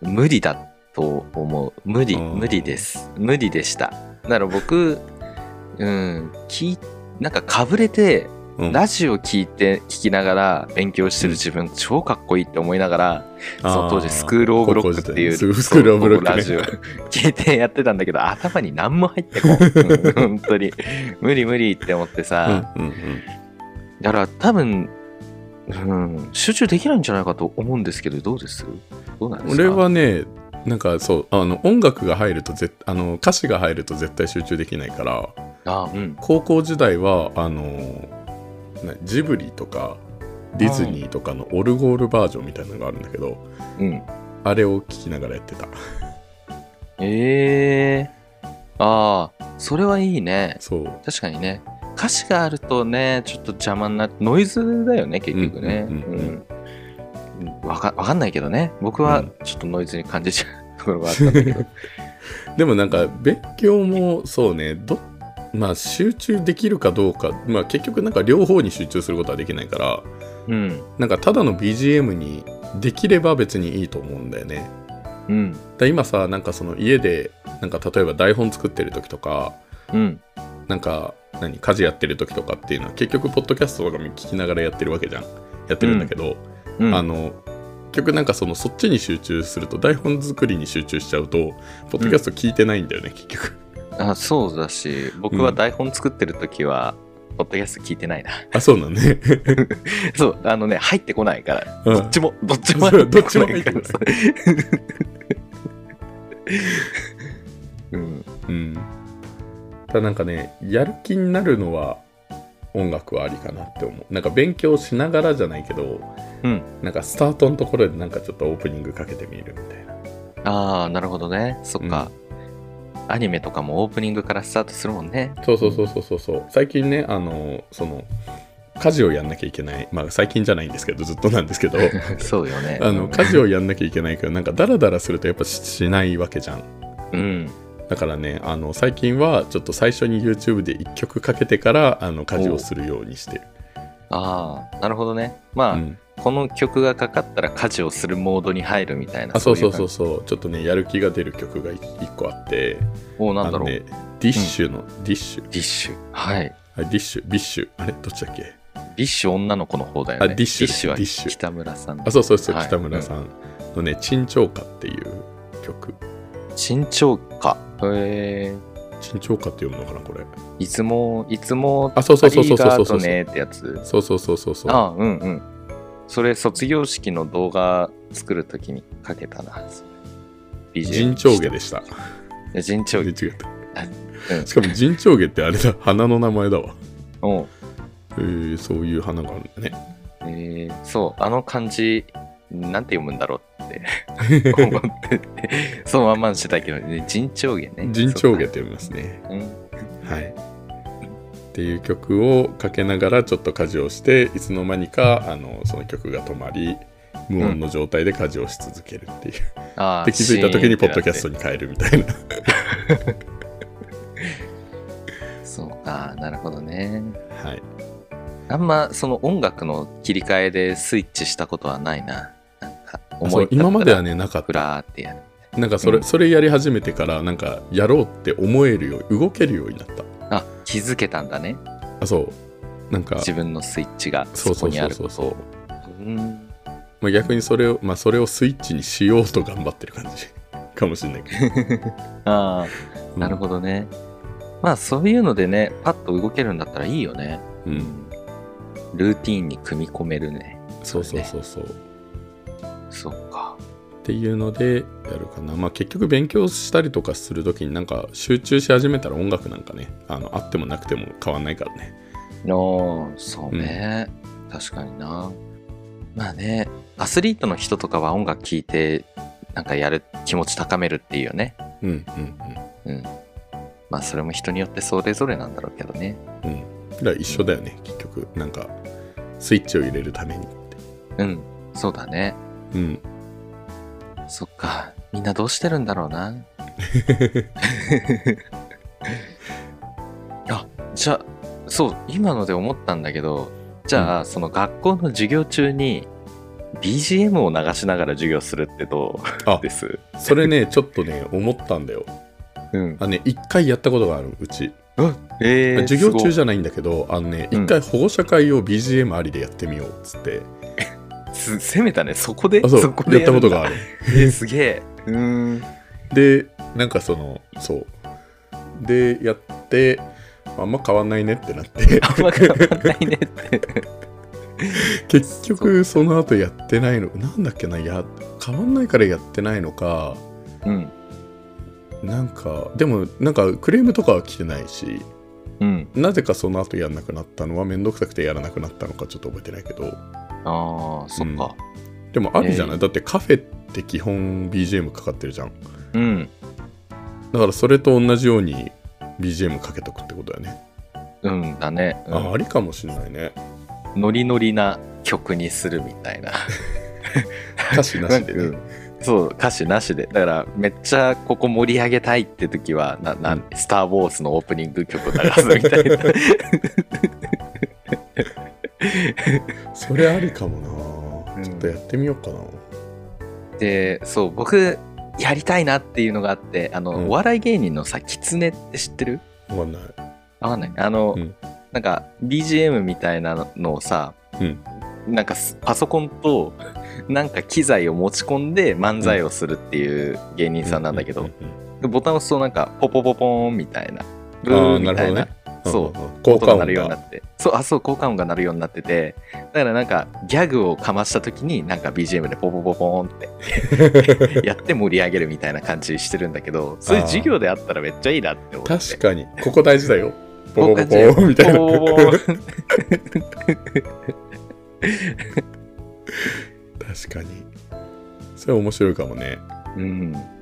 [SPEAKER 1] 無理だ。っと思う。無理無理です。無理でした。だから僕うん聞いなんかかぶれて
[SPEAKER 2] うん。
[SPEAKER 1] ラジオ聞いて聞きながら勉強してる自分超かっこいいって思いながらその当時スクールオブロックっていう
[SPEAKER 2] スクールオブロックね。
[SPEAKER 1] ラジオ聞いてやってたんだけど頭に何も入ってこんうん。本当に。無理無理って思ってさ、
[SPEAKER 2] うんうんうん。
[SPEAKER 1] だから多分、うん、集中できないんじゃないかと思うんですけどどうです？どうなんですか？
[SPEAKER 2] 俺はねなんかそうあの音楽が入るとぜあの歌詞が入ると絶対集中できないから
[SPEAKER 1] あうん。
[SPEAKER 2] 高校時代はあのなジブリとかディズニーとかのオルゴールバージョンみたいなのがあるんだけど
[SPEAKER 1] うん。
[SPEAKER 2] あれを聞きながらやってた。
[SPEAKER 1] ええああそれはいいね。
[SPEAKER 2] そう。
[SPEAKER 1] 確かにね。歌詞があるとねちょっと邪魔になってノイズだよね結局ね。
[SPEAKER 2] うんうんうんうん。
[SPEAKER 1] うんわかわかんないけどね。僕は
[SPEAKER 2] うん。
[SPEAKER 1] ちょっとノイズに感じちゃうところがあったんだけど。
[SPEAKER 2] でもなんか勉強もそうね。どまあ集中できるかどうか。まあ結局なんか両方に集中することはできないから。
[SPEAKER 1] うん。
[SPEAKER 2] なんかただの BGM にできれば別にいいと思うんだよね。
[SPEAKER 1] うん。
[SPEAKER 2] だ今さなんかその家でなんか例えば台本作ってる時とか
[SPEAKER 1] うん。
[SPEAKER 2] なんか何家事やってる時とかっていうのは結局ポッドキャストとかも聞きながらやってるわけじゃん。やってるんだけど、
[SPEAKER 1] うん。
[SPEAKER 2] あの結局なんかそのそっちに集中すると台本作りに集中しちゃうとポッドキャスト聞いてないんだよね、結局。
[SPEAKER 1] あそうだし僕は台本作ってる時は、ポッドキャスト聞いてないな。
[SPEAKER 2] あそうなんね。
[SPEAKER 1] そうあのね入ってこないから、
[SPEAKER 2] うん。
[SPEAKER 1] どっちもどっちも
[SPEAKER 2] そう
[SPEAKER 1] 入ってこないから。
[SPEAKER 2] どっちも
[SPEAKER 1] うん。
[SPEAKER 2] うん。ただなんかねやる気になるのは音楽はありかなって思う。なんか勉強しながらじゃないけど
[SPEAKER 1] うん。
[SPEAKER 2] なんかスタートのところでなんかちょっとオープニングかけてみるみたいな。
[SPEAKER 1] ああなるほどね。そっか、アニメとかもオープニングからスタートするもんね。
[SPEAKER 2] そうそうそうそうそうそう。最近ねあのその家事をやんなきゃいけない。まあ最近じゃないんですけどずっとなんですけど。
[SPEAKER 1] そうよね。
[SPEAKER 2] あの家事をやんなきゃいけないけどなんかダラダラするとやっぱししないわけじゃん。
[SPEAKER 1] うん。
[SPEAKER 2] だからねあの最近はちょっと最初に YouTube で1曲かけてからあの家事をするようにしてる、
[SPEAKER 1] ああなるほどね。まあ、
[SPEAKER 2] うん、
[SPEAKER 1] この曲がかかったら家事をするモードに入るみたいな
[SPEAKER 2] あそうそうそう
[SPEAKER 1] う
[SPEAKER 2] そうちょっとねやる気が出る曲が1個あって。
[SPEAKER 1] おなんだろう、
[SPEAKER 2] ねディッシュの、ディッシュ。
[SPEAKER 1] ディッシュ。はい。
[SPEAKER 2] あディッシュ。ビッシュ。あれ？どっちだっけ？
[SPEAKER 1] ビッシュ女の子の方だよね。
[SPEAKER 2] あディッシュ
[SPEAKER 1] ディッシュは
[SPEAKER 2] ディッシュ。
[SPEAKER 1] 北村さん。
[SPEAKER 2] あそうそうそう
[SPEAKER 1] はい。
[SPEAKER 2] 北村さん。のね「珍鳥歌」っていう曲。
[SPEAKER 1] 身長かへえ
[SPEAKER 2] 珍鳥歌って読むのかなこれ。
[SPEAKER 1] いつもいつも
[SPEAKER 2] あそうそうそうそうそうそう
[SPEAKER 1] ありがとねってやつ。
[SPEAKER 2] そうそうそうそうそう。
[SPEAKER 1] あうんうん。それ卒業式の動画作るときにかけたな。
[SPEAKER 2] 陣長下でした。
[SPEAKER 1] いや陣長
[SPEAKER 2] 違
[SPEAKER 1] 下
[SPEAKER 2] った
[SPEAKER 1] うん。
[SPEAKER 2] しかも陣長下ってあれだ。花の名前だわ。
[SPEAKER 1] う。ん
[SPEAKER 2] えー、そういう花があるんだね。
[SPEAKER 1] えーそうあの漢字なんて読むんだろうって。思ってて。そのまんまにしてたけどね陣長下ね。
[SPEAKER 2] 陣長下って読みますね。
[SPEAKER 1] うん。
[SPEAKER 2] はいっていう曲をかけながらちょっと家事をしていつの間にかあのその曲が止まり無音の状態で家事をし続けるっていう、
[SPEAKER 1] あー
[SPEAKER 2] で気づいた時にポッドキャストに変えるみたいな。
[SPEAKER 1] てそうかなるほどね。
[SPEAKER 2] はい。
[SPEAKER 1] あんまその音楽の切り替えでスイッチしたことはないな。なんか思
[SPEAKER 2] そ
[SPEAKER 1] い
[SPEAKER 2] 今まではねなかっ
[SPEAKER 1] ふ
[SPEAKER 2] た
[SPEAKER 1] らーってやる。
[SPEAKER 2] なんかそれ,、
[SPEAKER 1] うん。
[SPEAKER 2] それやり始めてからなんかやろうって思えるよう動けるようになった
[SPEAKER 1] あ気づけたんだね。
[SPEAKER 2] あそう。なんか
[SPEAKER 1] 自分のスイッチが
[SPEAKER 2] そそう
[SPEAKER 1] そうこにあ
[SPEAKER 2] そうそう
[SPEAKER 1] ることを。うん。
[SPEAKER 2] まあ、逆にそれを、まあ、それをスイッチにしようと頑張ってる感じ。かもしれないけど、
[SPEAKER 1] ああなるほどね、まあそういうのでねパッと動けるんだったらいいよね。
[SPEAKER 2] ど、うん、
[SPEAKER 1] ルーティーンに組み込めるね。
[SPEAKER 2] そうそう
[SPEAKER 1] ね
[SPEAKER 2] そうそう。
[SPEAKER 1] そっか
[SPEAKER 2] っていうのでやるかな。まあ結局勉強したりとかするときになんか集中し始めたら音楽なんかねあのあってもなくても変わんないからね。
[SPEAKER 1] のそうね、確かにな。まあねアスリートの人とかは音楽聴いてなんかやる気持ち高めるっていうよね。
[SPEAKER 2] うんうん
[SPEAKER 1] うん。まあそれも人によってそれぞれなんだろうけどね。
[SPEAKER 2] うんうん。だから一緒だよね。結局なんかスイッチを入れるためにって。
[SPEAKER 1] うん。そうだね。
[SPEAKER 2] うん
[SPEAKER 1] そっか。みんなどうしてるんだろうな。あじゃあそう今ので思ったんだけどじゃあ、その学校の授業中に BGM を流しながら授業するってど
[SPEAKER 2] あ
[SPEAKER 1] うです？
[SPEAKER 2] それねちょっとね思ったんだよ。
[SPEAKER 1] うん。
[SPEAKER 2] あね一回やったことがあるうち。
[SPEAKER 1] えー、
[SPEAKER 2] 授業中じ
[SPEAKER 1] ゃ
[SPEAKER 2] ゃないんだけどあのね
[SPEAKER 1] うん
[SPEAKER 2] 一回保護者会を BGM ありでやってみようっつって、
[SPEAKER 1] す攻めたね。そこで？
[SPEAKER 2] あそう
[SPEAKER 1] こで
[SPEAKER 2] やったことが
[SPEAKER 1] あ
[SPEAKER 2] ある
[SPEAKER 1] る。えー、すげえ。うーん。
[SPEAKER 2] でなんかそのそうでやってあんま変わんないねってなって
[SPEAKER 1] あんま変わんないねって。
[SPEAKER 2] 結局その後やってないのなんだっけなや変わんないからやってないのか
[SPEAKER 1] うん。
[SPEAKER 2] なんかでもなんかクレームとかは来てないし
[SPEAKER 1] うん。
[SPEAKER 2] なぜかその後やんなくなったのはめんどくさくてやらなくなったのかちょっと覚えてないけど
[SPEAKER 1] ああ、そっか。
[SPEAKER 2] でもあるじゃない、
[SPEAKER 1] えー
[SPEAKER 2] だってカフェって基本 BGM かかってるじゃん
[SPEAKER 1] うん。
[SPEAKER 2] だからそれと同じように BGM かけとくってことだよね、
[SPEAKER 1] うんだね。うん
[SPEAKER 2] あありかもしんないね
[SPEAKER 1] ノリノリな曲にするみたいな。
[SPEAKER 2] 歌詞なしでね、
[SPEAKER 1] うんそう、歌詞なしで。だから、めっちゃここ盛り上げたいって時は、な、な、
[SPEAKER 2] うん
[SPEAKER 1] スター・ウォーズのオープニング曲を流すみたいな。
[SPEAKER 2] それありかもな、
[SPEAKER 1] うん。
[SPEAKER 2] ちょっとやってみようかな。
[SPEAKER 1] で、そう、僕、やりたいなっていうのがあって、あの、
[SPEAKER 2] うん。
[SPEAKER 1] お笑い芸人のさ、キツネって知ってる？
[SPEAKER 2] わかんない。
[SPEAKER 1] わかんない。あの、
[SPEAKER 2] うん。
[SPEAKER 1] なんか、BGM みたいなのをさ、
[SPEAKER 2] うん。
[SPEAKER 1] なんかすパソコンと、なんか機材を持ち込んで漫才をするっていう芸人さんなんだけど、ボタンを押すとなんか、ポポポポーンみたいな、ブー
[SPEAKER 2] あなるほど
[SPEAKER 1] みたいな。
[SPEAKER 2] ね、
[SPEAKER 1] そう
[SPEAKER 2] 効果音
[SPEAKER 1] 音が鳴るようにな
[SPEAKER 2] が。
[SPEAKER 1] って、そう、あ、そう、効果音が鳴るようになってて、だからなんか、ギャグをかました時に、なんか BGM でポポポポーンって やって盛り上げるみたいな感じしてるんだけど、そういう授業であったらめっちゃいいなって思って。
[SPEAKER 2] 確かに。ここ大事だよ。ポポポ
[SPEAKER 1] こういう感じで
[SPEAKER 2] ポみたいな。
[SPEAKER 1] ポポポポーン。
[SPEAKER 2] 確かに。それ面白いかもね。
[SPEAKER 1] うん。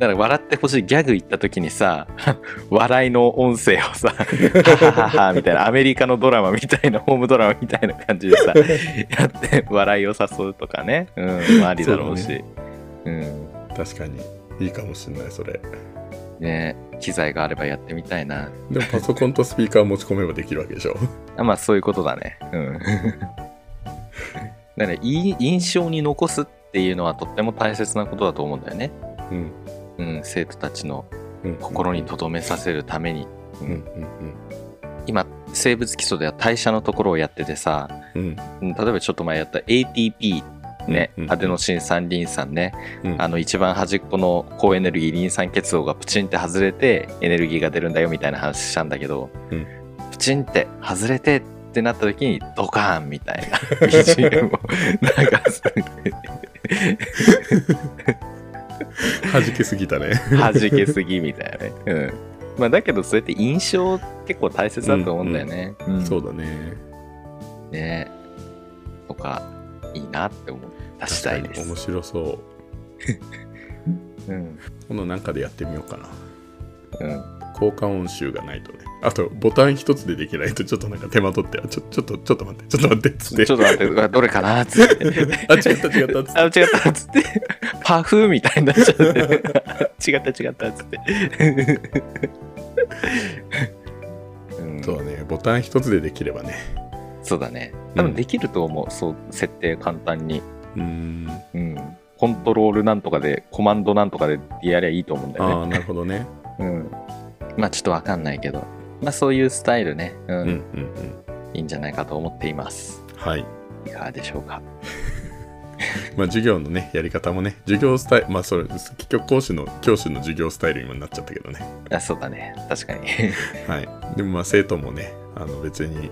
[SPEAKER 1] だから笑ってほしいギャグ言った時にさ、笑いの音声をさ、ははははみたいな、アメリカのドラマみたいな、ホームドラマみたいな感じでさ、やって笑いを誘うとかね、うん、ありだろうし。
[SPEAKER 2] そう
[SPEAKER 1] うん。
[SPEAKER 2] 確かにいいかもしんないそれ
[SPEAKER 1] ね機材があればやってみたいな。
[SPEAKER 2] でもパソコンとスピーカー持ち込めばできるわけでしょ
[SPEAKER 1] あまあそういうことだね。うん。だからいい印象に残すっていうのはとっても大切なことだと思うんだよね。
[SPEAKER 2] うん
[SPEAKER 1] うん、生徒たちの
[SPEAKER 2] うん。
[SPEAKER 1] 心に留めさせるために。
[SPEAKER 2] うんうん
[SPEAKER 1] 今、生物基礎では代謝のところをやっててさ、
[SPEAKER 2] うん。
[SPEAKER 1] うん例えばちょっと前やった ATP ね、
[SPEAKER 2] うんうん
[SPEAKER 1] アデノシン酸リン酸ね、
[SPEAKER 2] うん。
[SPEAKER 1] あの一番端っこの高エネルギーリン酸結合がプチンって外れてエネルギーが出るんだよみたいな話したんだけど、
[SPEAKER 2] うん。
[SPEAKER 1] プチンって外れてってなった時にドカーンみたいな。BGM を流す
[SPEAKER 2] 弾けすぎたね。
[SPEAKER 1] 弾けすぎみたいなね、うん。まあ、だけどそうやって印象結構大切だと思うんだよね、うん。
[SPEAKER 2] そうだね。
[SPEAKER 1] ね。とかいいなって思った次第です。
[SPEAKER 2] 確かに面白そう。
[SPEAKER 1] うん。
[SPEAKER 2] このなんかでやってみようかな。
[SPEAKER 1] うん。
[SPEAKER 2] 効果音集がないとねあとボタン一つでできないとちょっとなんか手間取ってあちょちょっとちょっと待ってちょっと待ってっつって
[SPEAKER 1] ちょっと待ってどれかなっつって
[SPEAKER 2] あ違った違ったっつって
[SPEAKER 1] あ、違ったっつって、パフみたいになっちゃって、違った違ったっつって。うん
[SPEAKER 2] そうだねボタン一つでできればね
[SPEAKER 1] そうだね。多分できると思う、そう、設定簡単に。
[SPEAKER 2] うーん
[SPEAKER 1] うん。コントロールなんとかで、コマンドなんとかでやりゃいいと思うんだよね。
[SPEAKER 2] ああなるほどね
[SPEAKER 1] うん。まあちょっとわかんないけど、まあそういうスタイルね、うん、
[SPEAKER 2] うんうんうん
[SPEAKER 1] いいんじゃないかと思っています。
[SPEAKER 2] はい
[SPEAKER 1] いかがでしょうか？
[SPEAKER 2] まあ授業のねやり方もね授業スタイルまあそれ結局講師の教師の授業スタイルにもなっちゃったけどね
[SPEAKER 1] あそうだね。確かに。
[SPEAKER 2] はいでもまあ生徒もねあの別に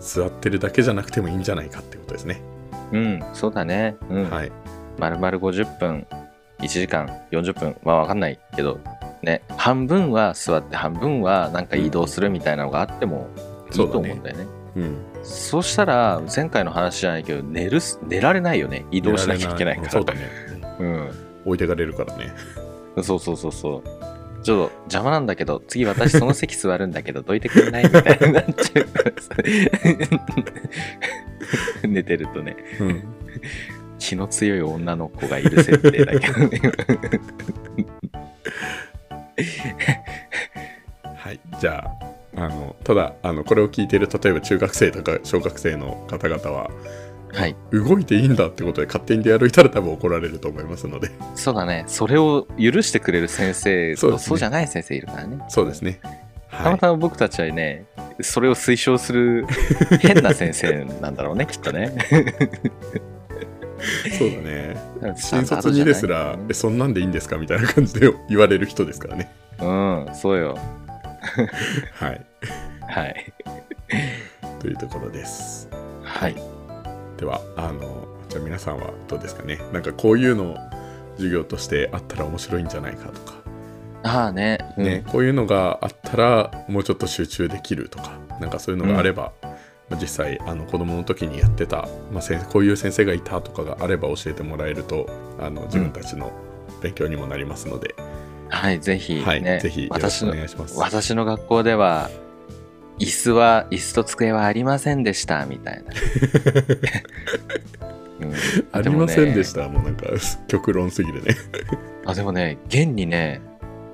[SPEAKER 2] 座ってるだけじゃなくてもいいんじゃないかってことですね、
[SPEAKER 1] うん、そうだね。うん。
[SPEAKER 2] はい
[SPEAKER 1] まるまる50分、1時間、40分はわかんないけど、ね、半分は座って半分はなんか移動するみたいなのがあってもいいと思うんだよね。
[SPEAKER 2] うん
[SPEAKER 1] そうしたら、前回の話じゃないけど、寝るす、寝られないよね。移動しなきゃいけないから。
[SPEAKER 2] そうだね
[SPEAKER 1] うん。
[SPEAKER 2] 置いてかれるからね
[SPEAKER 1] そうそうそうそう。ちょっと邪魔なんだけど、次私その席座るんだけど、どいてくれないみたいになっちゃうからさ寝てるとね。
[SPEAKER 2] うん
[SPEAKER 1] 気の強い女の子がいる設定だけどね。
[SPEAKER 2] はいじゃああのただあのこれを聞いている例えば中学生とか小学生の方々は
[SPEAKER 1] はい。
[SPEAKER 2] 動いていいんだってことで勝手に出歩いたら多分怒られると思いますので。
[SPEAKER 1] そうだね。それを許してくれる先生
[SPEAKER 2] そうね。
[SPEAKER 1] とそうじゃない先生いるからね。
[SPEAKER 2] そうですね。はい。
[SPEAKER 1] たまたま僕たちはねそれを推奨する変な先生なんだろうねきっとね
[SPEAKER 2] そうだね。新卒にですら「えそんなんでいいんですか?」みたいな感じで言われる人ですからね。
[SPEAKER 1] うんそうよ。
[SPEAKER 2] はい。
[SPEAKER 1] はい。
[SPEAKER 2] というところです。
[SPEAKER 1] はい。
[SPEAKER 2] ではあのじゃあ皆さんはどうですかね？なんかこういうの授業としてあったら面白いんじゃないかとか、
[SPEAKER 1] ああね,、うん、
[SPEAKER 2] ねこういうのがあったらもうちょっと集中できるとかなんかそういうのがあれば、まあ実際あの子供の時にやってた、まあ、先こういう先生がいたとかがあれば教えてもらえるとあの自分たちの勉強にもなりますので、
[SPEAKER 1] はいぜひ、ね
[SPEAKER 2] はいぜひよろしくお
[SPEAKER 1] 私の
[SPEAKER 2] 願いします。
[SPEAKER 1] 私の学校では椅子は椅子と机はありませんでしたみたいな、うん。
[SPEAKER 2] ありませんでした、もうなんか極論すぎるね。
[SPEAKER 1] あでもね現にね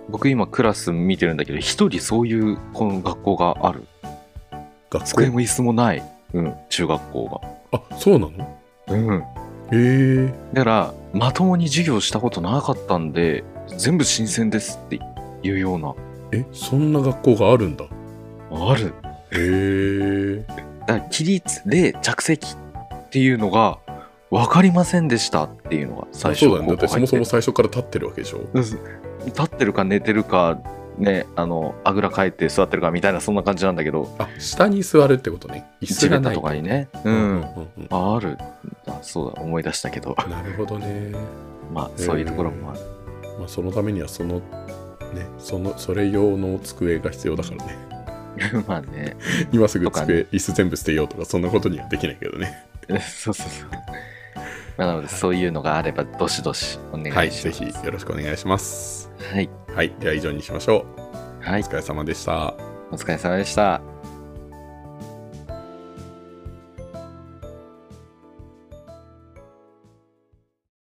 [SPEAKER 1] 僕今クラス見てるんだけど一人そういうこの学校がある机も椅子もない、うん、中学校
[SPEAKER 2] あそうなの？
[SPEAKER 1] がうん。
[SPEAKER 2] へえ。
[SPEAKER 1] だからまともに授業したことなかったんで全部新鮮ですっていうような。
[SPEAKER 2] えそんな学校があるんだ？
[SPEAKER 1] ある。
[SPEAKER 2] へえ。
[SPEAKER 1] だから起立で着席っていうのが分かりませんでしたっていうのが最初
[SPEAKER 2] そうだね。だってそもそも最初から立ってるわけでしょ？
[SPEAKER 1] 立ってるか寝てるかねあのあぐらかいて座ってるかみたいなそんな感じなんだけど。
[SPEAKER 2] あ下に座るってことね。椅子がない
[SPEAKER 1] と。かにね。う
[SPEAKER 2] うん。
[SPEAKER 1] ん、
[SPEAKER 2] うん
[SPEAKER 1] あある。あそうだ思い出したけど。
[SPEAKER 2] うんなるほどね。
[SPEAKER 1] まあそういうところもある、
[SPEAKER 2] まあそのためにはそのねそのそれ用の机が必要だからね。
[SPEAKER 1] まあね。
[SPEAKER 2] 今すぐ机、椅子全部捨てようとかそんなことにはできないけどね。
[SPEAKER 1] そうそうそう。まあなのでそういうのがあればどしどしお願いします。
[SPEAKER 2] はいぜひよろしくお願いします
[SPEAKER 1] はい。
[SPEAKER 2] はい。では以上にしましょう。
[SPEAKER 1] はい。
[SPEAKER 2] お疲れ様でした。
[SPEAKER 1] お疲れ様でした